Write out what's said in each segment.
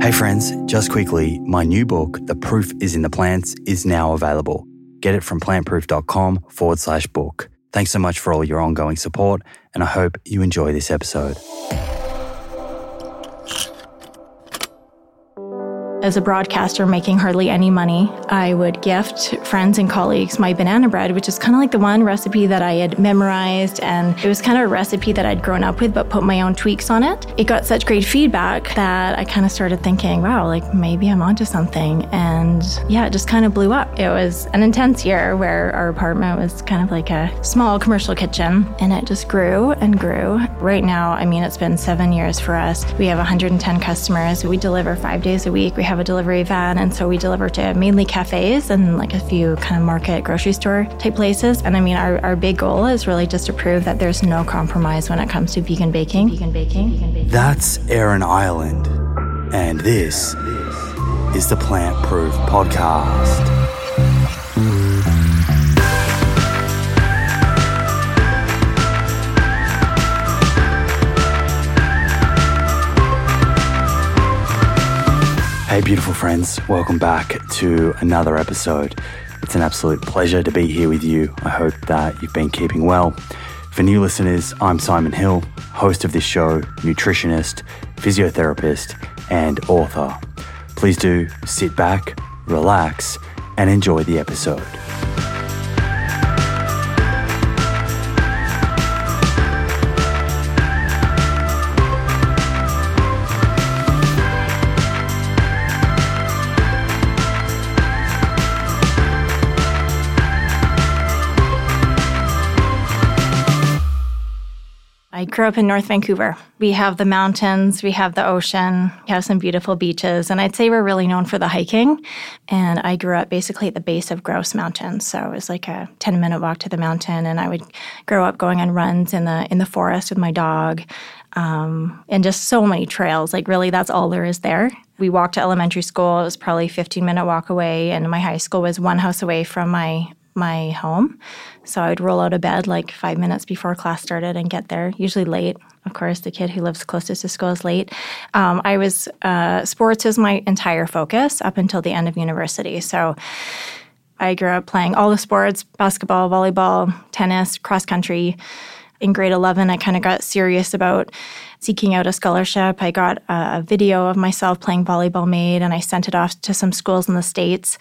Hey friends, just quickly, my new book, The Proof is in the Plants, is now available. Get it from plantproof.com forward slash book. Thanks so much for all your ongoing support, and I hope you enjoy this episode. As a broadcaster making hardly any money, I would gift friends and colleagues my banana bread, which is kind of like the one recipe that I had memorized. And it was kind of a recipe that I'd grown up with, but put my own tweaks on it. It got such great feedback that I kind of started thinking, wow, like maybe I'm onto something. And yeah, it just kind of blew up. It was an intense year where our apartment was kind of like a small commercial kitchen and it just grew and grew. Right now, I mean, it's been seven years for us. We have 110 customers. We deliver five days a week. We have a delivery van, and so we deliver to mainly cafes and like a few kind of market grocery store type places. And I mean, our, our big goal is really just to prove that there's no compromise when it comes to vegan baking. Vegan baking. Vegan baking. That's Erin Ireland, and this is the Plant Proof Podcast. Hey, beautiful friends, welcome back to another episode. It's an absolute pleasure to be here with you. I hope that you've been keeping well. For new listeners, I'm Simon Hill, host of this show, nutritionist, physiotherapist, and author. Please do sit back, relax, and enjoy the episode. Grew up in North Vancouver. We have the mountains, we have the ocean, we have some beautiful beaches, and I'd say we're really known for the hiking. And I grew up basically at the base of Grouse Mountain, so it was like a 10 minute walk to the mountain. And I would grow up going on runs in the in the forest with my dog, um, and just so many trails. Like really, that's all there is there. We walked to elementary school. It was probably 15 minute walk away, and my high school was one house away from my my home. So I'd roll out of bed like five minutes before class started and get there, usually late. Of course, the kid who lives closest to school is late. Um, I was, uh, sports was my entire focus up until the end of university. So I grew up playing all the sports basketball, volleyball, tennis, cross country. In grade 11, I kind of got serious about seeking out a scholarship. I got a video of myself playing volleyball made and I sent it off to some schools in the States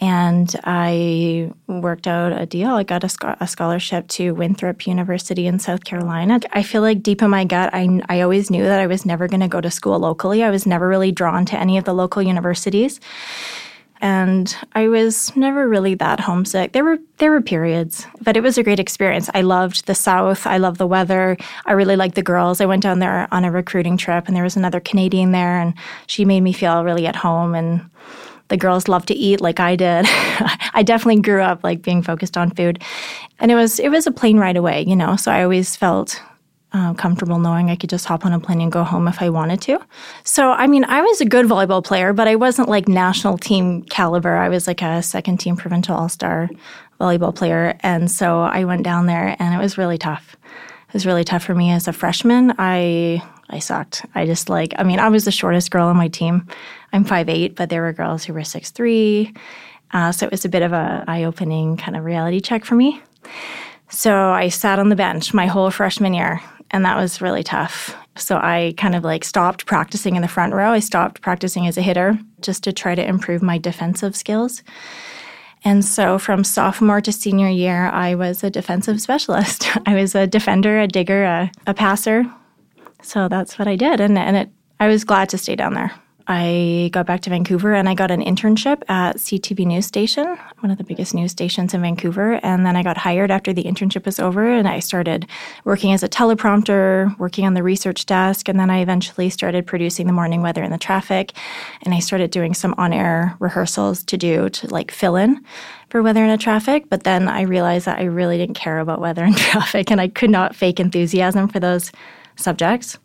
and I worked out a deal. I got a, a, scholarship to Winthrop University in South Carolina. I feel like deep in my gut, I, I always knew that I was never going to go to school locally. I was never really drawn to any of the local universities. And I was never really that homesick. There were there were periods, but it was a great experience. I loved the South. I loved the weather. I really liked the girls. I went down there on a recruiting trip, and there was another Canadian there, and she made me feel really at home. And the girls love to eat like I did. I definitely grew up like being focused on food, and it was it was a plane ride away, you know. So I always felt uh, comfortable knowing I could just hop on a plane and go home if I wanted to. So I mean, I was a good volleyball player, but I wasn't like national team caliber. I was like a second team provincial all star volleyball player, and so I went down there, and it was really tough. It was really tough for me as a freshman. I I sucked. I just like, I mean, I was the shortest girl on my team. I'm 5'8, but there were girls who were 6'3. Uh, so it was a bit of a eye-opening kind of reality check for me. So I sat on the bench my whole freshman year, and that was really tough. So I kind of like stopped practicing in the front row. I stopped practicing as a hitter just to try to improve my defensive skills. And so from sophomore to senior year, I was a defensive specialist. I was a defender, a digger, a, a passer, so that's what I did, and and it I was glad to stay down there. I got back to Vancouver and I got an internship at CTV News Station, one of the biggest news stations in Vancouver. And then I got hired after the internship was over and I started working as a teleprompter, working on the research desk. And then I eventually started producing the morning weather and the traffic. And I started doing some on air rehearsals to do to like fill in for weather and traffic. But then I realized that I really didn't care about weather and traffic and I could not fake enthusiasm for those subjects.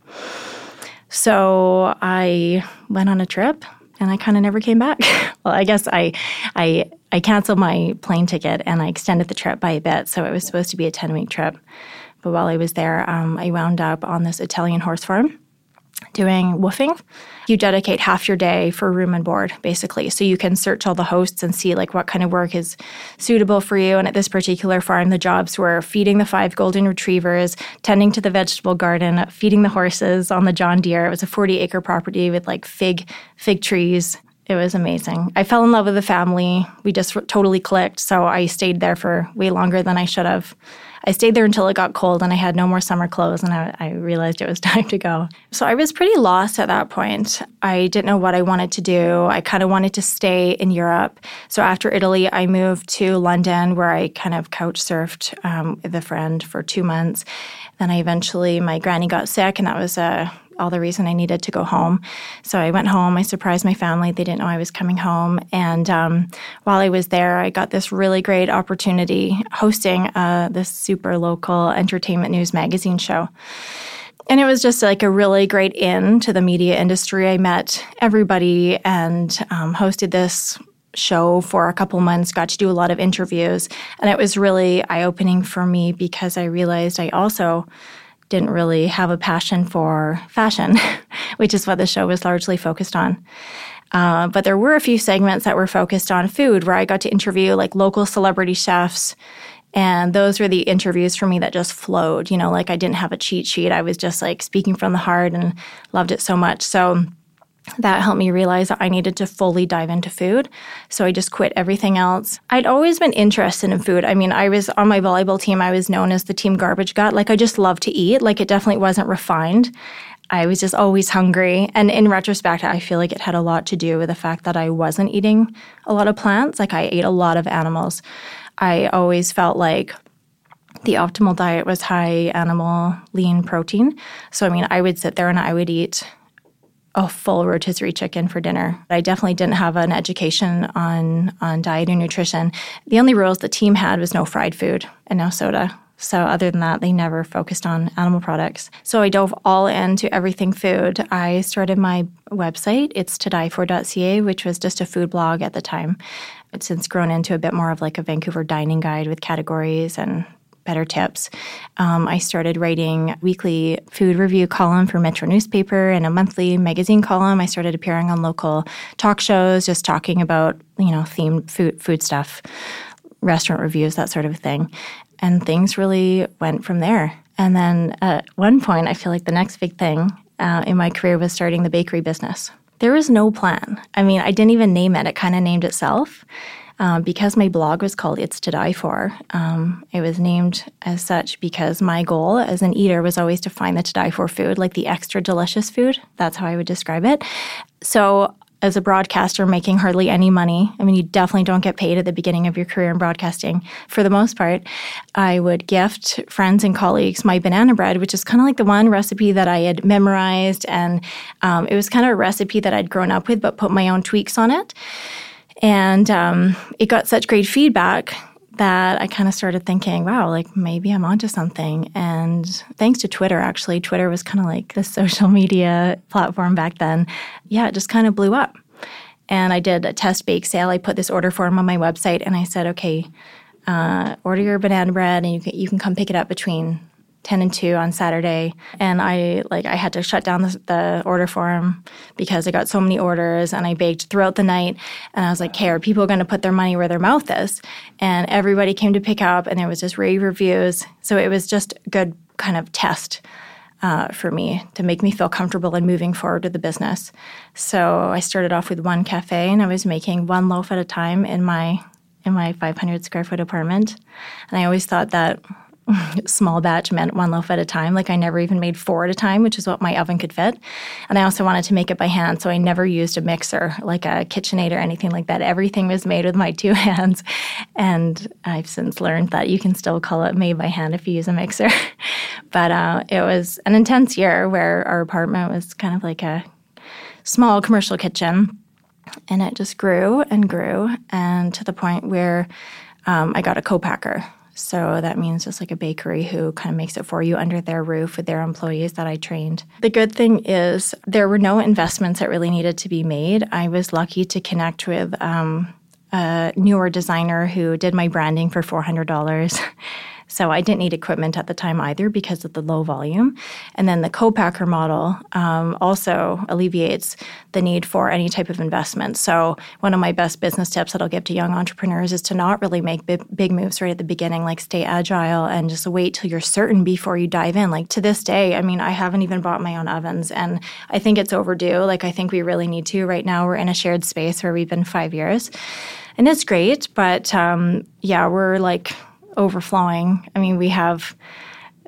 So I went on a trip and I kind of never came back. well, I guess I, I, I canceled my plane ticket and I extended the trip by a bit. So it was supposed to be a 10 week trip. But while I was there, um, I wound up on this Italian horse farm doing woofing. You dedicate half your day for room and board, basically. So you can search all the hosts and see like what kind of work is suitable for you. And at this particular farm, the jobs were feeding the five golden retrievers, tending to the vegetable garden, feeding the horses on the John Deere. It was a 40 acre property with like fig fig trees. It was amazing. I fell in love with the family. We just totally clicked. So I stayed there for way longer than I should have. I stayed there until it got cold and I had no more summer clothes and I, I, realized it was time to go. So I was pretty lost at that point. I didn't know what I wanted to do. I kind of wanted to stay in Europe. So after Italy, I moved to London where I kind of couch surfed um, with a friend for two months. Then I eventually, my granny got sick and that was a all the reason I needed to go home. So I went home. I surprised my family. They didn't know I was coming home. And um, while I was there, I got this really great opportunity hosting uh, this super local entertainment news magazine show. And it was just like a really great in to the media industry. I met everybody and um, hosted this show for a couple months, got to do a lot of interviews. And it was really eye opening for me because I realized I also didn't really have a passion for fashion, which is what the show was largely focused on. Uh, but there were a few segments that were focused on food where I got to interview like local celebrity chefs. And those were the interviews for me that just flowed. You know, like I didn't have a cheat sheet. I was just like speaking from the heart and loved it so much. So that helped me realize that I needed to fully dive into food. So I just quit everything else. I'd always been interested in food. I mean, I was on my volleyball team, I was known as the team garbage gut. Like, I just loved to eat. Like, it definitely wasn't refined. I was just always hungry. And in retrospect, I feel like it had a lot to do with the fact that I wasn't eating a lot of plants. Like, I ate a lot of animals. I always felt like the optimal diet was high animal lean protein. So, I mean, I would sit there and I would eat a full rotisserie chicken for dinner. I definitely didn't have an education on on diet and nutrition. The only rules the team had was no fried food and no soda. So other than that, they never focused on animal products. So I dove all into everything food. I started my website. It's to die which was just a food blog at the time. It's since grown into a bit more of like a Vancouver dining guide with categories and better tips. Um, I started writing weekly food review column for Metro newspaper and a monthly magazine column. I started appearing on local talk shows, just talking about you know themed food food stuff, restaurant reviews, that sort of thing, and things really went from there. And then at one point, I feel like the next big thing uh, in my career was starting the bakery business. There was no plan. I mean, I didn't even name it; it kind of named itself. Um, because my blog was called It's to Die For, um, it was named as such because my goal as an eater was always to find the to die for food, like the extra delicious food. That's how I would describe it. So, as a broadcaster making hardly any money, I mean, you definitely don't get paid at the beginning of your career in broadcasting for the most part. I would gift friends and colleagues my banana bread, which is kind of like the one recipe that I had memorized. And um, it was kind of a recipe that I'd grown up with, but put my own tweaks on it. And um, it got such great feedback that I kind of started thinking, wow, like maybe I'm onto something. And thanks to Twitter, actually, Twitter was kind of like the social media platform back then. Yeah, it just kind of blew up. And I did a test bake sale. I put this order form on my website and I said, okay, uh, order your banana bread and you can, you can come pick it up between 10 and 2 on Saturday and I like I had to shut down the, the, order form because I got so many orders and I baked throughout the night and I was like, "Hey, are people going to put their money where their mouth is?" And everybody came to pick up and there was just rave reviews. So it was just a good kind of test uh, for me to make me feel comfortable in moving forward with the business. So I started off with one cafe and I was making one loaf at a time in my in my 500 square foot apartment. And I always thought that small batch meant one loaf at a time. Like I never even made four at a time, which is what my oven could fit. And I also wanted to make it by hand, so I never used a mixer, like a KitchenAid or anything like that. Everything was made with my two hands. And I've since learned that you can still call it made by hand if you use a mixer. but uh, it was an intense year where our apartment was kind of like a small commercial kitchen. And it just grew and grew, and to the point where um, I got a co-packer so that means just like a bakery who kind of makes it for you under their roof with their employees that I trained. The good thing is there were no investments that really needed to be made. I was lucky to connect with um, a newer designer who did my branding for $400. So I didn't need equipment at the time either because of the low volume. And then the co-packer model um, also alleviates the need for any type of investment. So one of my best business tips that I'll give to young entrepreneurs is to not really make big, big moves right at the beginning, like stay agile and just wait till you're certain before you dive in. Like to this day, I mean, I haven't even bought my own ovens and I think it's overdue. Like I think we really need to. Right now we're in a shared space where we've been five years and it's great, but um, yeah, we're like overflowing. I mean, we have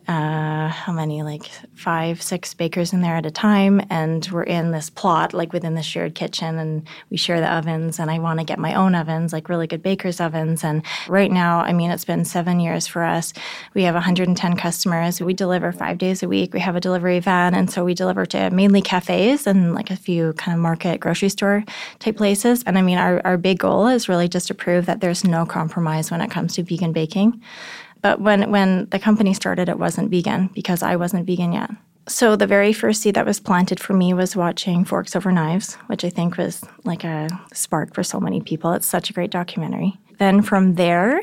uh, how many like five six bakers in there at a time and we're in this plot like within the shared kitchen and we share the ovens and i want to get my own ovens like really good bakers ovens and right now i mean it's been seven years for us. We have 110 customers. We deliver five days a week. We have a delivery van and so we deliver to mainly cafes and like a few kind of market grocery store type places. And i mean our, our big goal is really just to prove that there's no compromise when it comes to vegan baking but when, when the company started, it wasn't vegan because I wasn't vegan yet. So the very first seed that was planted for me was watching Forks Over Knives, which I think was like a spark for so many people. It's such a great documentary. Then from there,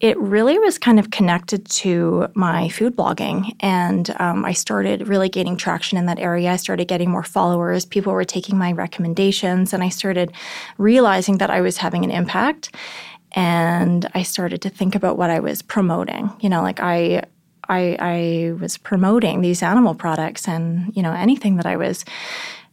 it really was kind of connected to my food blogging. And um, I started really gaining traction in that area. I started getting more followers. People were taking my recommendations, and I started realizing that I was having an impact and I started to think about what I was promoting. You know, like I I, I was promoting these animal products and you know anything that I was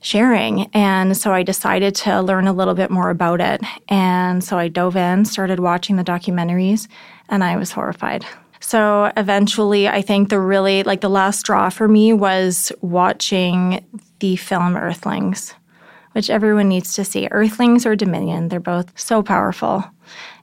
sharing. And so I decided to learn a little bit more about it. And so I dove in, started watching the documentaries, and I was horrified. So eventually, I think the really like the last straw for me was watching the film Earthlings which everyone needs to see. Earthlings or Dominion, they're both so powerful.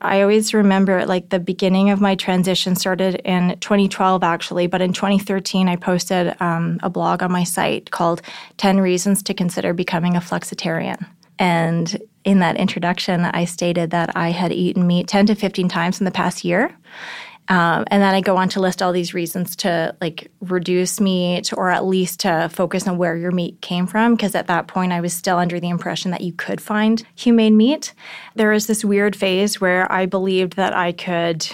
I always remember like the beginning of my transition started in 2012 actually, but in 2013 I posted um, a blog on my site called 10 Reasons to Consider Becoming a Flexitarian. And in that introduction, I stated that I had eaten meat 10 to 15 times in the past year. Um, and then I go on to list all these reasons to like reduce meat or at least to focus on where your meat came from. Because at that point, I was still under the impression that you could find humane meat. There was this weird phase where I believed that I could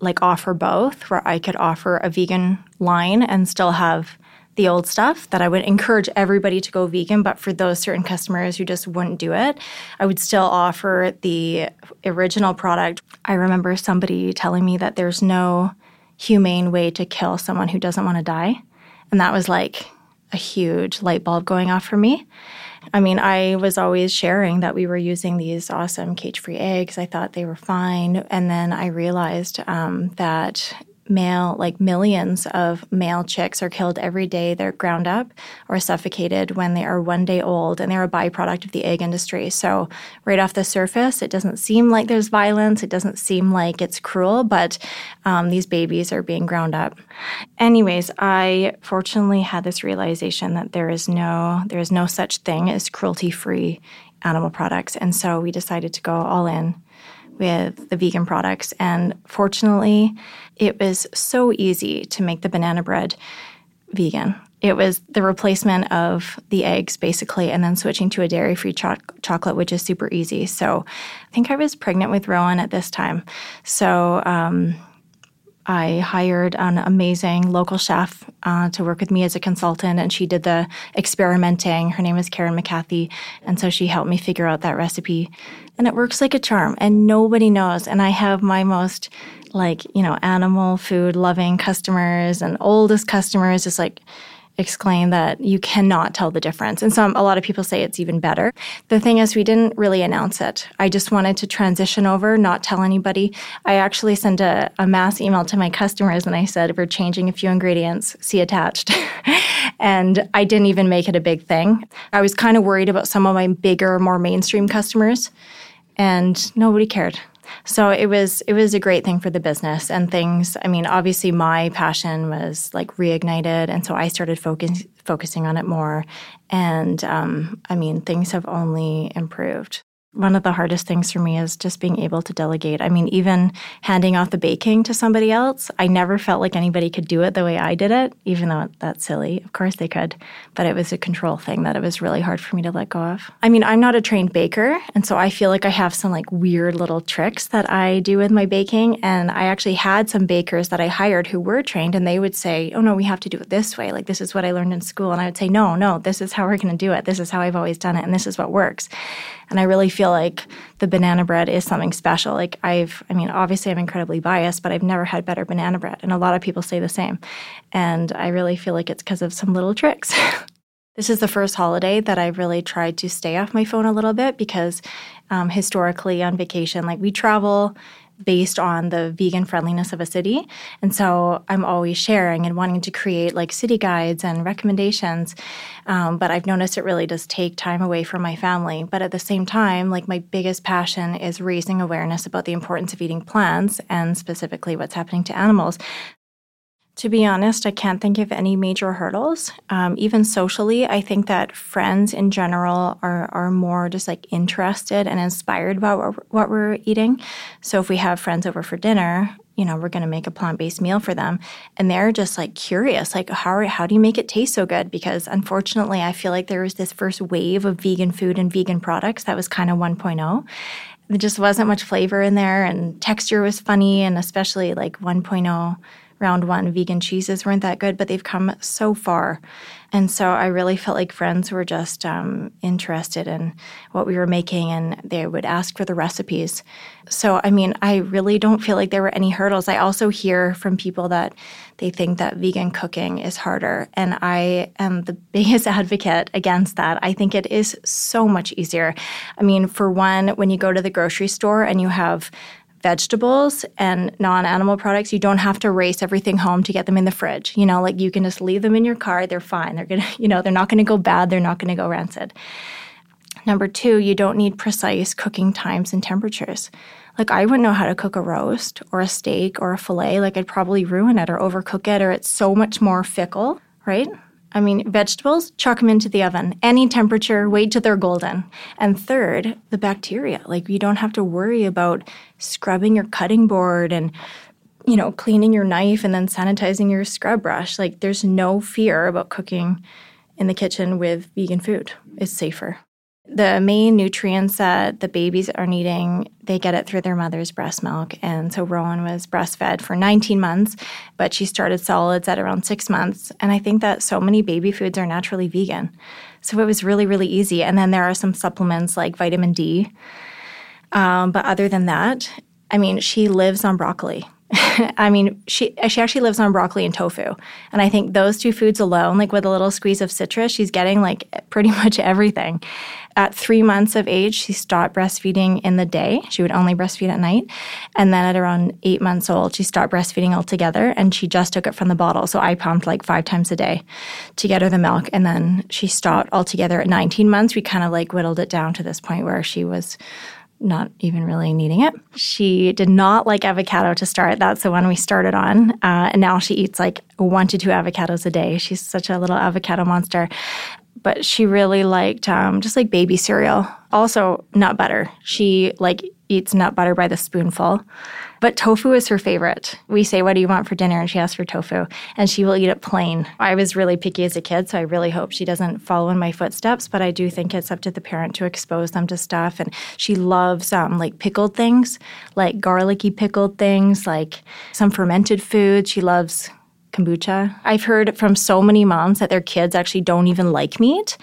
like offer both, where I could offer a vegan line and still have the old stuff that I would encourage everybody to go vegan, but for those certain customers who just wouldn't do it, I would still offer the original product. I remember somebody telling me that there's no humane way to kill someone who doesn't want to die. And that was like a huge light bulb going off for me. I mean, I was always sharing that we were using these awesome cage free eggs. I thought they were fine. And then I realized um, that male, like millions of male chicks are killed every day. They're ground up or suffocated when they are one day old, and they're a byproduct of the egg industry. So, right off the surface, it doesn't seem like there's violence. It doesn't seem like it's cruel, but um, these babies are being ground up. Anyways, I fortunately had this realization that there is no there is no such thing as cruelty free animal products, and so we decided to go all in with the vegan products. And fortunately, it was so easy to make the banana bread vegan. It was the replacement of the eggs, basically, and then switching to a dairy free cho- chocolate, which is super easy. So I think I was pregnant with Rowan at this time. So um, I hired an amazing local chef uh, to work with me as a consultant, and she did the experimenting. Her name is Karen McCarthy, and so she helped me figure out that recipe. And it works like a charm, and nobody knows. And I have my most like you know animal food loving customers and oldest customers just like exclaim that you cannot tell the difference. And some, a lot of people say it's even better. The thing is, we didn't really announce it. I just wanted to transition over, not tell anybody. I actually sent a, a mass email to my customers and I said, we're changing a few ingredients, see attached. and I didn't even make it a big thing. I was kind of worried about some of my bigger, more mainstream customers and nobody cared. So it was it was a great thing for the business and things. I mean, obviously my passion was like reignited, and so I started focus, focusing on it more. And um, I mean, things have only improved. One of the hardest things for me is just being able to delegate. I mean, even handing off the baking to somebody else, I never felt like anybody could do it the way I did it, even though that's silly. Of course they could, but it was a control thing that it was really hard for me to let go of. I mean, I'm not a trained baker, and so I feel like I have some like weird little tricks that I do with my baking. And I actually had some bakers that I hired who were trained, and they would say, Oh, no, we have to do it this way. Like, this is what I learned in school. And I would say, No, no, this is how we're going to do it. This is how I've always done it, and this is what works. And I really feel like the banana bread is something special. Like I've, I mean, obviously I'm incredibly biased, but I've never had better banana bread. And a lot of people say the same. And I really feel like it's because of some little tricks. this is the first holiday that I've really tried to stay off my phone a little bit because um, historically on vacation, like we travel based on the vegan friendliness of a city. And so I'm always sharing and wanting to create like city guides and recommendations. Um, but I've noticed it really does take time away from my family. But at the same time, like my biggest passion is raising awareness about the importance of eating plants and specifically what's happening to animals. To be honest, I can't think of any major hurdles. Um, even socially, I think that friends in general are, are more just like interested and inspired what, what we're eating. So if we have friends over for dinner, you know, we're going to make a plant based meal for them. And they're just like curious, like, how, how do you make it taste so good? Because unfortunately, I feel like there was this first wave of vegan food and vegan products that was kind of 1.0 there just wasn't much flavor in there and texture was funny and especially like 1.0 round one vegan cheeses weren't that good, but they've come so far. And so I really felt like friends were just um, interested in what we were making and they would ask for the recipes. So, I mean, I really don't feel like there were any hurdles. I also hear from people that they think that vegan cooking is harder. And I am the biggest advocate against that. I think it is so much easier. I mean, for one, when you go to the grocery store and you have vegetables and non-animal products, you don't have to race everything home to get them in the fridge. You know, like you can just leave them in your car, they're fine. They're to, you know, they're not to go bad, they're not to go rancid. Number 2, you don't need precise cooking times and temperatures. Like I wouldn't know how to cook a roast or a steak or a fillet. Like I'd probably ruin it or overcook it or it's so much more fickle, right? I mean, vegetables, chuck them into the oven, any temperature, wait till they're golden. And third, the bacteria. Like, you don't have to worry about scrubbing your cutting board and, you know, cleaning your knife and then sanitizing your scrub brush. Like, there's no fear about cooking in the kitchen with vegan food. It's safer. The main nutrients that the babies are needing, they get it through their mother's breast milk. And so Rowan was breastfed for 19 months, but she started solids at around six months. And I think that so many baby foods are naturally vegan. So it was really, really easy. And then there are some supplements like vitamin D. Um, but other than that, I mean, she lives on broccoli. I mean, she she actually lives on broccoli and tofu, and I think those two foods alone, like with a little squeeze of citrus, she's getting like pretty much everything. At three months of age, she stopped breastfeeding in the day. She would only breastfeed at night, and then at around eight months old, she stopped breastfeeding altogether, and she just took it from the bottle. So I pumped like five times a day to get her the milk, and then she stopped altogether at 19 months. We kind of like whittled it down to this point where she was not even really needing it. She did not like avocado to start. That's the one we started on. Uh, and now she eats like one to two avocados a day. She's such a little avocado monster. But she really liked um, just like baby cereal. Also, nut butter. She like eats nut butter by the spoonful. But tofu is her favorite. We say, What do you want for dinner? And she asks for tofu, and she will eat it plain. I was really picky as a kid, so I really hope she doesn't follow in my footsteps, but I do think it's up to the parent to expose them to stuff. And she loves um, like pickled things, like garlicky pickled things, like some fermented food. She loves kombucha. I've heard from so many moms that their kids actually don't even like meat.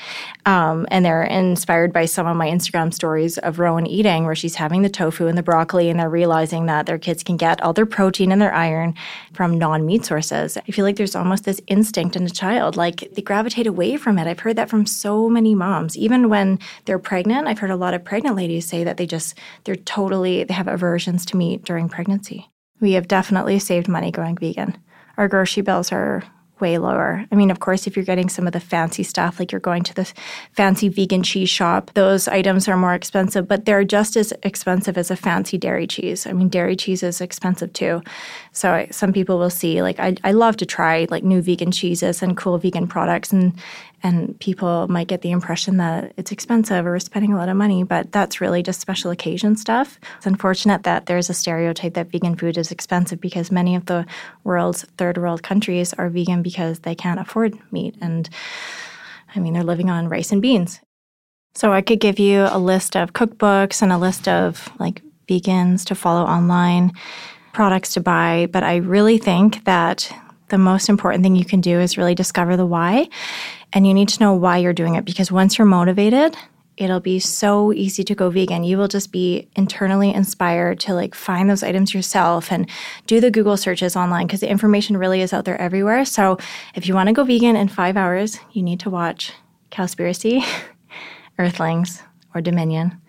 Um, and they're inspired by some of my Instagram stories of Rowan eating, where she's having the tofu and the broccoli, and they're realizing that their kids can get all their protein and their iron from non meat sources. I feel like there's almost this instinct in a child, like they gravitate away from it. I've heard that from so many moms. Even when they're pregnant, I've heard a lot of pregnant ladies say that they just, they're totally, they have aversions to meat during pregnancy. We have definitely saved money going vegan our grocery bills are way lower. I mean, of course, if you're getting some of the fancy stuff, like you're going to the fancy vegan cheese shop, those items are more expensive, but they're just as expensive as a fancy dairy cheese. I mean, dairy cheese is expensive too. So some people will see, like, I, I love to try like new vegan cheeses and cool vegan products, and and people might get the impression that it's expensive or we're spending a lot of money, but that's really just special occasion stuff. It's unfortunate that there's a stereotype that vegan food is expensive because many of the world's third world countries are vegan because they can't afford meat. And I mean, they're living on rice and beans. So I could give you a list of cookbooks and a list of like vegans to follow online, products to buy, but I really think that the most important thing you can do is really discover the why. And you need to know why you're doing it because once you're motivated, it'll be so easy to go vegan. You will just be internally inspired to like find those items yourself and do the Google searches online because the information really is out there everywhere. So if you want to go vegan in five hours, you need to watch Cowspiracy, Earthlings, or Dominion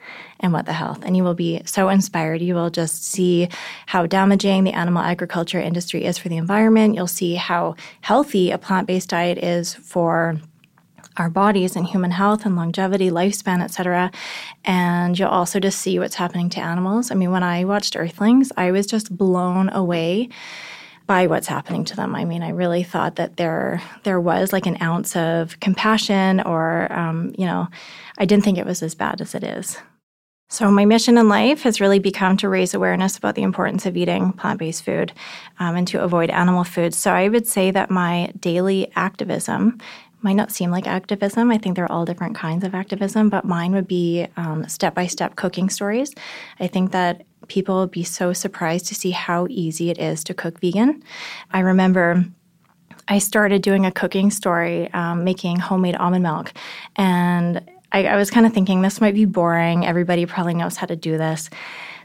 and What the Health. And you will be so inspired. You will just see how damaging the animal agriculture industry is for the environment. You'll see how healthy a plant based diet is for our bodies and human health and longevity, lifespan, etc. And you'll also just see what's happening to animals. I mean, when I watched Earthlings, I was just blown away by what's happening to them. I mean, I really thought that there there was like an ounce of compassion, or um, you know, I didn't think it was as bad as it is. So, my mission in life has really become to raise awareness about the importance of eating plant based food um, and to avoid animal food. So, I would say that my daily activism might not seem like activism. I think there are all different kinds of activism, but mine would be step by step cooking stories. I think that people would be so surprised to see how easy it is to cook vegan. I remember. I started doing a cooking story, um, making homemade almond milk, and I, I was kind of thinking this might be boring. Everybody probably knows how to do this.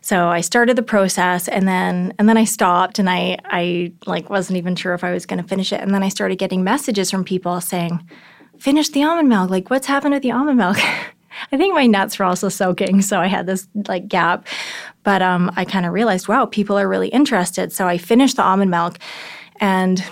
So I started the process and then and then I stopped and I I like wasn't even sure if I was going to finish it. And then I started getting messages from people saying finish the almond milk. Like what's happened with the almond milk? I think my nuts were also soaking so I had this like gap. But um, I kind of realized wow people are really interested. So I finished the almond milk and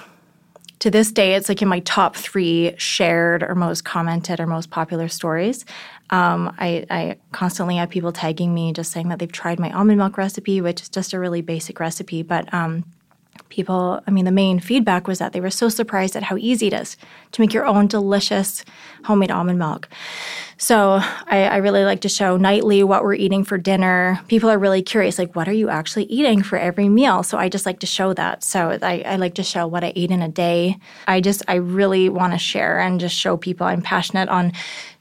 to this day, it's like in my top three shared or most commented or most popular stories. Um, I, I, constantly have people tagging me just saying that they've tried my almond milk recipe, which is just a really basic recipe. But um, people, I mean, the main feedback was that they were so surprised at how easy it is to make your own delicious homemade almond milk. So I, I, really like to show nightly what we're eating for dinner. People are really curious, like, what are you actually eating for every meal? So I just like to show that. So I, I like to show what I eat in a day. I just, I really want to share and just show people I'm passionate on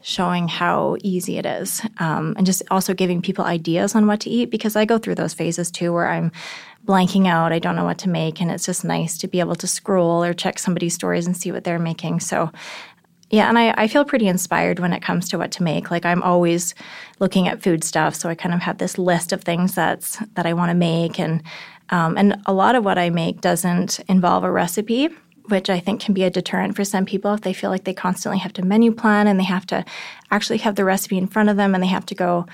showing how easy it is um, and just also giving people ideas on what to eat because I go through those phases too where I'm blanking out. I don't know what to make. And it's just nice to be able to scroll or check somebody's stories and see what they're making. So yeah, and I, I feel pretty inspired when it comes to what to make. Like I'm always looking at food stuff, so I kind of have this list of things that's that I want to make, and um, and a lot of what I make doesn't involve a recipe, which I think can be a deterrent for some people if they feel like they constantly have to menu plan and they have to actually have the recipe in front of them and they have to go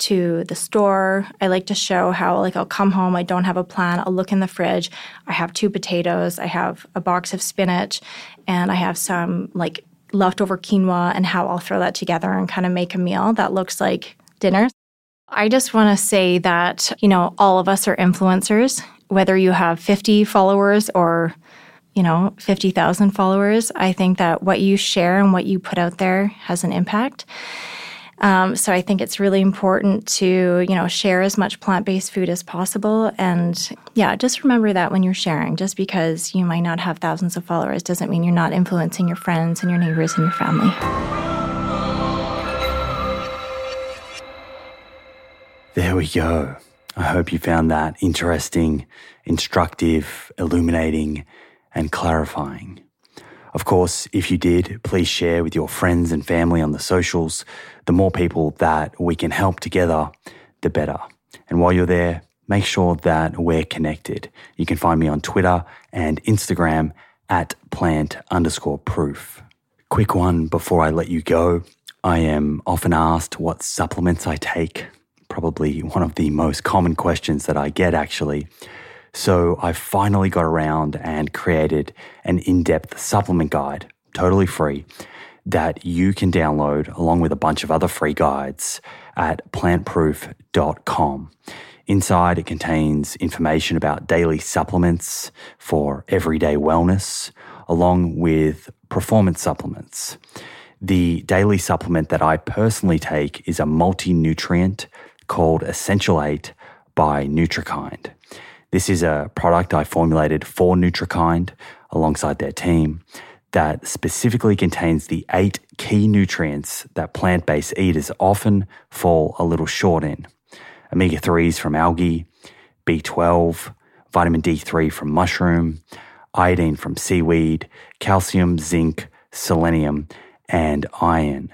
to the store. I like to show how like I'll come home, I don't have a plan, I'll look in the fridge, I have two potatoes, I have a box of spinach, and I have some like leftover quinoa and how I'll throw that together and kind of make a meal that looks like dinner. I just want to say that, you know, all of us are influencers, whether you have 50 followers or, you know, 50,000 followers. I think that what you share and what you put out there has an impact. Um, so I think it's really important to, you know, share as much plant-based food as possible. And yeah, just remember that when you're sharing, just because you might not have thousands of followers doesn't mean you're not influencing your friends and your neighbors and your family. There we go. I hope you found that interesting, instructive, illuminating, and clarifying. Of course, if you did, please share with your friends and family on the socials. The more people that we can help together, the better. And while you're there, make sure that we're connected. You can find me on Twitter and Instagram at plant underscore proof. Quick one before I let you go. I am often asked what supplements I take. Probably one of the most common questions that I get actually. So I finally got around and created an in depth supplement guide, totally free, that you can download along with a bunch of other free guides at plantproof.com. Inside, it contains information about daily supplements for everyday wellness, along with performance supplements. The daily supplement that I personally take is a multi nutrient called Essential 8 by Nutrikynd. This is a product I formulated for Nutrikynd alongside their team that specifically contains the eight key nutrients that plant based eaters often fall a little short in omega 3s from algae, B12, vitamin D3 from mushroom, iodine from seaweed, calcium, zinc, selenium, and iron.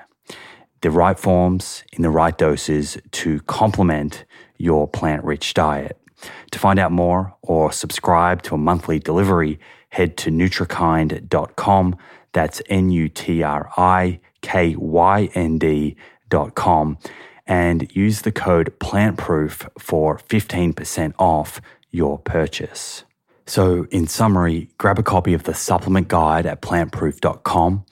The right forms in the right doses to complement your plant rich diet. To find out more or subscribe to a monthly delivery, head to nutrikynd.com. That's N U T R I K Y N D.com and use the code PLANTPROOF for 15% off your purchase. So, in summary, grab a copy of the supplement guide at plantproof.com.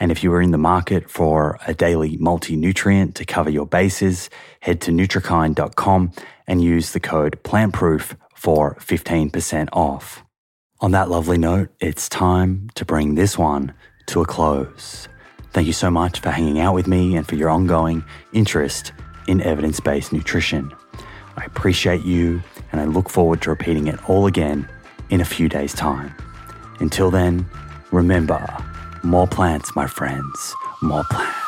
And if you are in the market for a daily multi nutrient to cover your bases, head to nutrikynd.com and use the code PLANTPROOF for 15% off. On that lovely note, it's time to bring this one to a close. Thank you so much for hanging out with me and for your ongoing interest in evidence based nutrition. I appreciate you and I look forward to repeating it all again in a few days' time. Until then, remember more plants, my friends, more plants.